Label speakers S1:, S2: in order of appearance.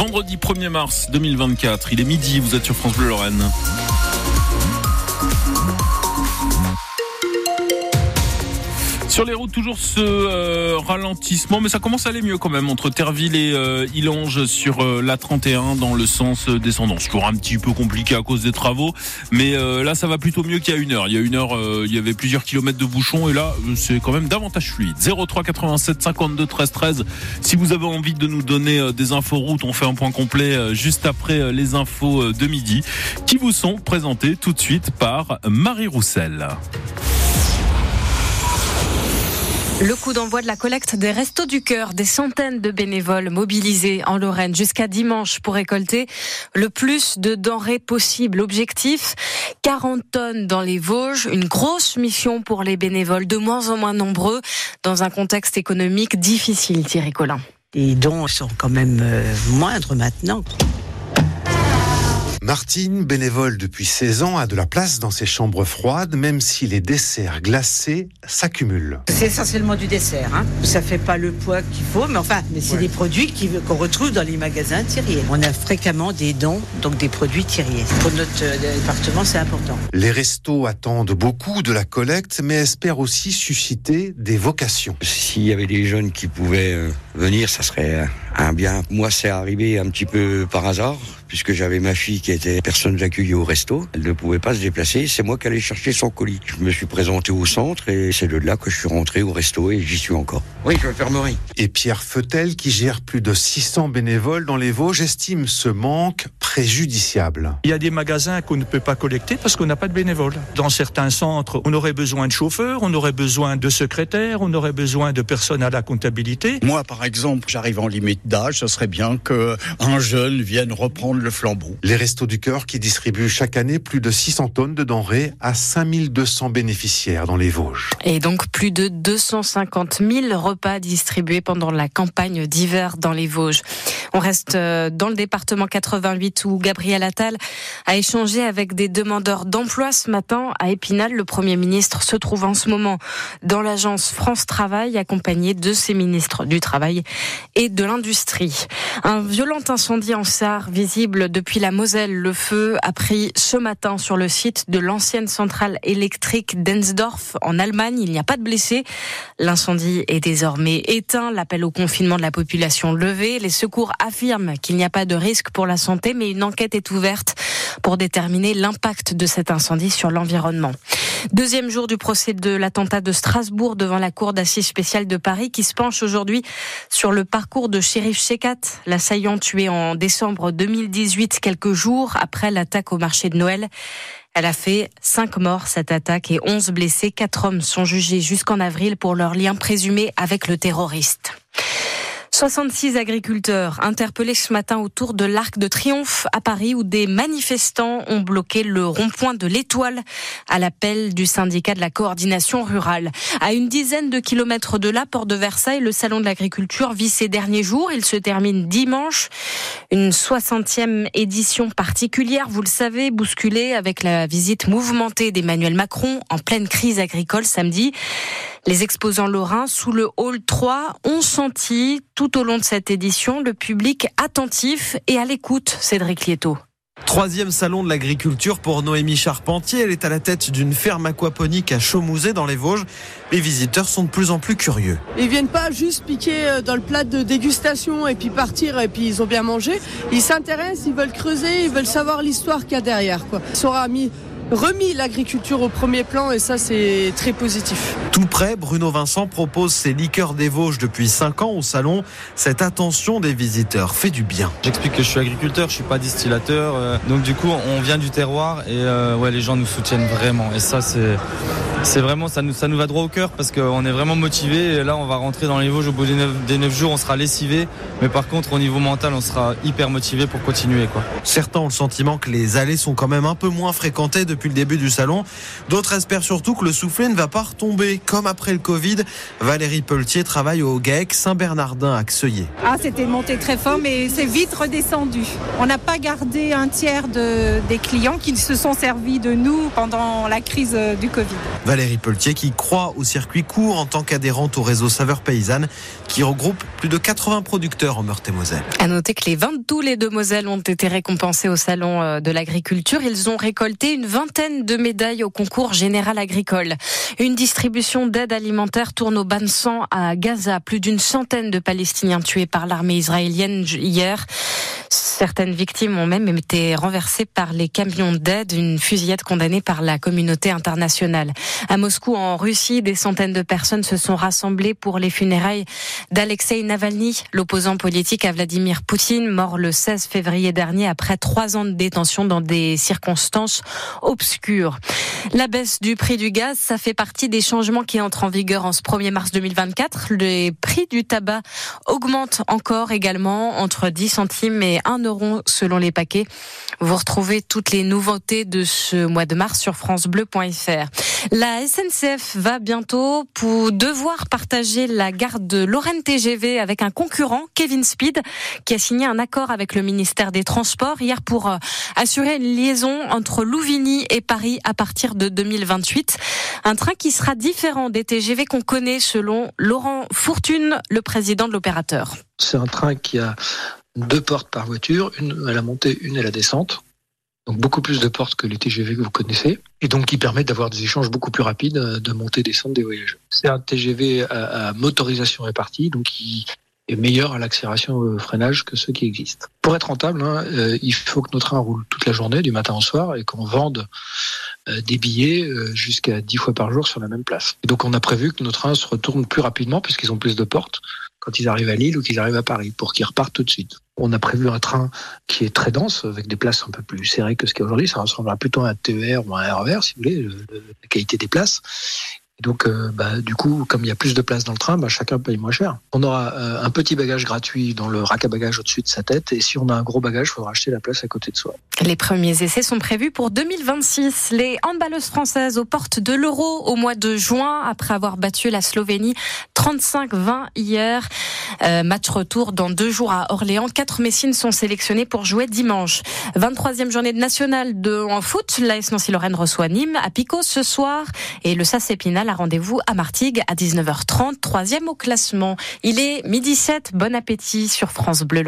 S1: Vendredi 1er mars 2024, il est midi, vous êtes sur France Bleu Lorraine. Sur les routes, toujours ce euh, ralentissement, mais ça commence à aller mieux quand même entre Terville et euh, Illange sur euh, la 31 dans le sens descendant. C'est toujours un petit peu compliqué à cause des travaux, mais là ça va plutôt mieux qu'il y a une heure. Il y a une heure, il y avait plusieurs kilomètres de bouchons et là c'est quand même davantage fluide. 03 87 52 13 13. Si vous avez envie de nous donner des infos routes, on fait un point complet juste après les infos de midi, qui vous sont présentées tout de suite par Marie Roussel.
S2: Le coup d'envoi de la collecte des Restos du Cœur, des centaines de bénévoles mobilisés en Lorraine jusqu'à dimanche pour récolter le plus de denrées possible. Objectif 40 tonnes dans les Vosges, une grosse mission pour les bénévoles, de moins en moins nombreux dans un contexte économique difficile, Thierry Collin.
S3: Les dons sont quand même euh, moindres maintenant.
S4: Martine, bénévole depuis 16 ans, a de la place dans ses chambres froides, même si les desserts glacés s'accumulent.
S3: C'est essentiellement du dessert. Hein. Ça fait pas le poids qu'il faut, mais enfin, mais c'est des produits qu'on retrouve dans les magasins Thierry. On a fréquemment des dons, donc des produits Thierry. Pour notre euh, département, c'est important.
S4: Les restos attendent beaucoup de la collecte, mais espèrent aussi susciter des vocations.
S5: S'il y avait des jeunes qui pouvaient euh, venir, ça serait un bien. Moi, c'est arrivé un petit peu par hasard puisque j'avais ma fille qui était personne accueillie au resto. Elle ne pouvait pas se déplacer. C'est moi qui allais chercher son colis. Je me suis présenté au centre et c'est de là que je suis rentré au resto et j'y suis encore. Oui, je fermerai.
S4: Et Pierre Feutel, qui gère plus de 600 bénévoles dans les Vosges, estime ce manque préjudiciable.
S6: Il y a des magasins qu'on ne peut pas collecter parce qu'on n'a pas de bénévoles. Dans certains centres, on aurait besoin de chauffeurs, on aurait besoin de secrétaires, on aurait besoin de personnes à la comptabilité.
S7: Moi, par exemple, j'arrive en limite d'âge. Ce serait bien qu'un jeune vienne reprendre le flambeau.
S4: Les Restos du Cœur qui distribuent chaque année plus de 600 tonnes de denrées à 5200 bénéficiaires dans les Vosges.
S2: Et donc plus de 250 000 repas distribués pendant la campagne d'hiver dans les Vosges. On reste euh, dans le département 88 où Gabriel Attal a échangé avec des demandeurs d'emploi ce matin à Épinal. Le Premier ministre se trouve en ce moment dans l'agence France Travail accompagné de ses ministres du Travail et de l'Industrie. Un violent incendie en Sarre visible depuis la Moselle. Le feu a pris ce matin sur le site de l'ancienne centrale électrique d'Ensdorf en Allemagne. Il n'y a pas de blessés. L'incendie est désormais éteint. L'appel au confinement de la population levé. Les secours affirment qu'il n'y a pas de risque pour la santé, mais une enquête est ouverte pour déterminer l'impact de cet incendie sur l'environnement. Deuxième jour du procès de l'attentat de Strasbourg devant la Cour d'assises spéciale de Paris qui se penche aujourd'hui sur le parcours de Shérif Shekat, l'assaillant tué en décembre 2018, quelques jours après l'attaque au marché de Noël. Elle a fait cinq morts cette attaque et onze blessés. Quatre hommes sont jugés jusqu'en avril pour leur lien présumé avec le terroriste. 66 agriculteurs interpellés ce matin autour de l'Arc de Triomphe à Paris où des manifestants ont bloqué le rond-point de l'Étoile à l'appel du syndicat de la coordination rurale. À une dizaine de kilomètres de là, Port de Versailles, le salon de l'agriculture vit ses derniers jours. Il se termine dimanche. Une 60e édition particulière, vous le savez, bousculée avec la visite mouvementée d'Emmanuel Macron en pleine crise agricole samedi. Les exposants lorrains sous le hall 3 ont senti tout au long de cette édition le public attentif et à l'écoute, Cédric Lieto.
S8: Troisième salon de l'agriculture pour Noémie Charpentier. Elle est à la tête d'une ferme aquaponique à Chaumouzet dans les Vosges. Les visiteurs sont de plus en plus curieux.
S9: Ils viennent pas juste piquer euh, dans le plat de dégustation et puis partir et puis ils ont bien mangé. Ils s'intéressent, ils veulent creuser, ils veulent savoir l'histoire qu'il y a derrière. Quoi. Ils sont mis remis l'agriculture au premier plan et ça c'est très positif.
S8: Tout près, Bruno Vincent propose ses liqueurs des Vosges depuis 5 ans au salon. Cette attention des visiteurs fait du bien.
S10: J'explique que je suis agriculteur, je suis pas distillateur, euh, donc du coup on vient du terroir et euh, ouais les gens nous soutiennent vraiment et ça c'est c'est vraiment ça nous ça nous va droit au cœur parce qu'on est vraiment motivé et là on va rentrer dans les Vosges au bout des 9, des 9 jours on sera lessivé mais par contre au niveau mental on sera hyper motivé pour continuer quoi.
S8: Certains ont le sentiment que les allées sont quand même un peu moins fréquentées depuis depuis le début du salon. D'autres espèrent surtout que le soufflet ne va pas retomber. Comme après le Covid, Valérie Pelletier travaille au GAEC Saint-Bernardin à Xeuillé.
S11: Ah, c'était monté très fort, mais c'est vite redescendu. On n'a pas gardé un tiers de, des clients qui se sont servis de nous pendant la crise du Covid.
S8: Valérie Pelletier qui croit au circuit court en tant qu'adhérente au réseau Saveur Paysanne qui regroupe plus de 80 producteurs en Meurthe-et-Moselle.
S2: À noter que les 22 laits de Moselle ont été récompensés au salon euh, de l'agriculture. Ils ont récolté une vingtaine de médailles au concours général agricole. Une distribution d'aide alimentaire tourne au bain de sang à Gaza. Plus d'une centaine de Palestiniens tués par l'armée israélienne hier. Certaines victimes ont même été renversées par les camions d'aide, une fusillade condamnée par la communauté internationale. À Moscou, en Russie, des centaines de personnes se sont rassemblées pour les funérailles d'Alexei Navalny, l'opposant politique à Vladimir Poutine, mort le 16 février dernier après trois ans de détention dans des circonstances obscures. La baisse du prix du gaz, ça fait partie des changements qui entrent en vigueur en ce 1er mars 2024. Les prix du tabac augmentent encore également entre 10 centimes et 1 euro selon les paquets. Vous retrouvez toutes les nouveautés de ce mois de mars sur francebleu.fr. La SNCF va bientôt pour devoir partager la gare de Lorraine TGV avec un concurrent, Kevin Speed, qui a signé un accord avec le ministère des Transports hier pour euh, assurer une liaison entre Louvigny et Paris à partir de 2028. Un train qui sera différent des TGV qu'on connaît selon Laurent Fortune, le président de l'opérateur.
S12: C'est un train qui a deux portes par voiture, une à la montée, une à la descente. Donc beaucoup plus de portes que les TGV que vous connaissez, et donc qui permettent d'avoir des échanges beaucoup plus rapides de montée descente des voyageurs. C'est un TGV à, à, motorisation répartie, donc qui est meilleur à l'accélération au freinage que ceux qui existent. Pour être rentable, hein, euh, il faut que nos trains roulent toute la journée, du matin au soir, et qu'on vende euh, des billets euh, jusqu'à 10 fois par jour sur la même place. Donc on a prévu que nos trains se retournent plus rapidement puisqu'ils ont plus de portes quand ils arrivent à Lille ou qu'ils arrivent à Paris pour qu'ils repartent tout de suite. On a prévu un train qui est très dense avec des places un peu plus serrées que ce qu'il y a aujourd'hui. Ça ressemblera plutôt à un TER ou à un RER, si vous voulez, la qualité des places. Et donc, euh, bah, du coup, comme il y a plus de place dans le train, bah, chacun paye moins cher. On aura euh, un petit bagage gratuit dans le rack à bagages au-dessus de sa tête. Et si on a un gros bagage, il faudra acheter la place à côté de soi.
S2: Les premiers essais sont prévus pour 2026. Les handballeuses françaises aux portes de l'Euro au mois de juin, après avoir battu la Slovénie 35-20 hier. Euh, match retour dans deux jours à Orléans. Quatre Messines sont sélectionnés pour jouer dimanche. 23e journée de nationale de en foot. L'AS Nancy-Lorraine reçoit Nîmes à Pico ce soir. Et le SAS Épinal rendez-vous à Martigues à 19h30, troisième au classement. Il est midi 7. Bon appétit sur France Bleu.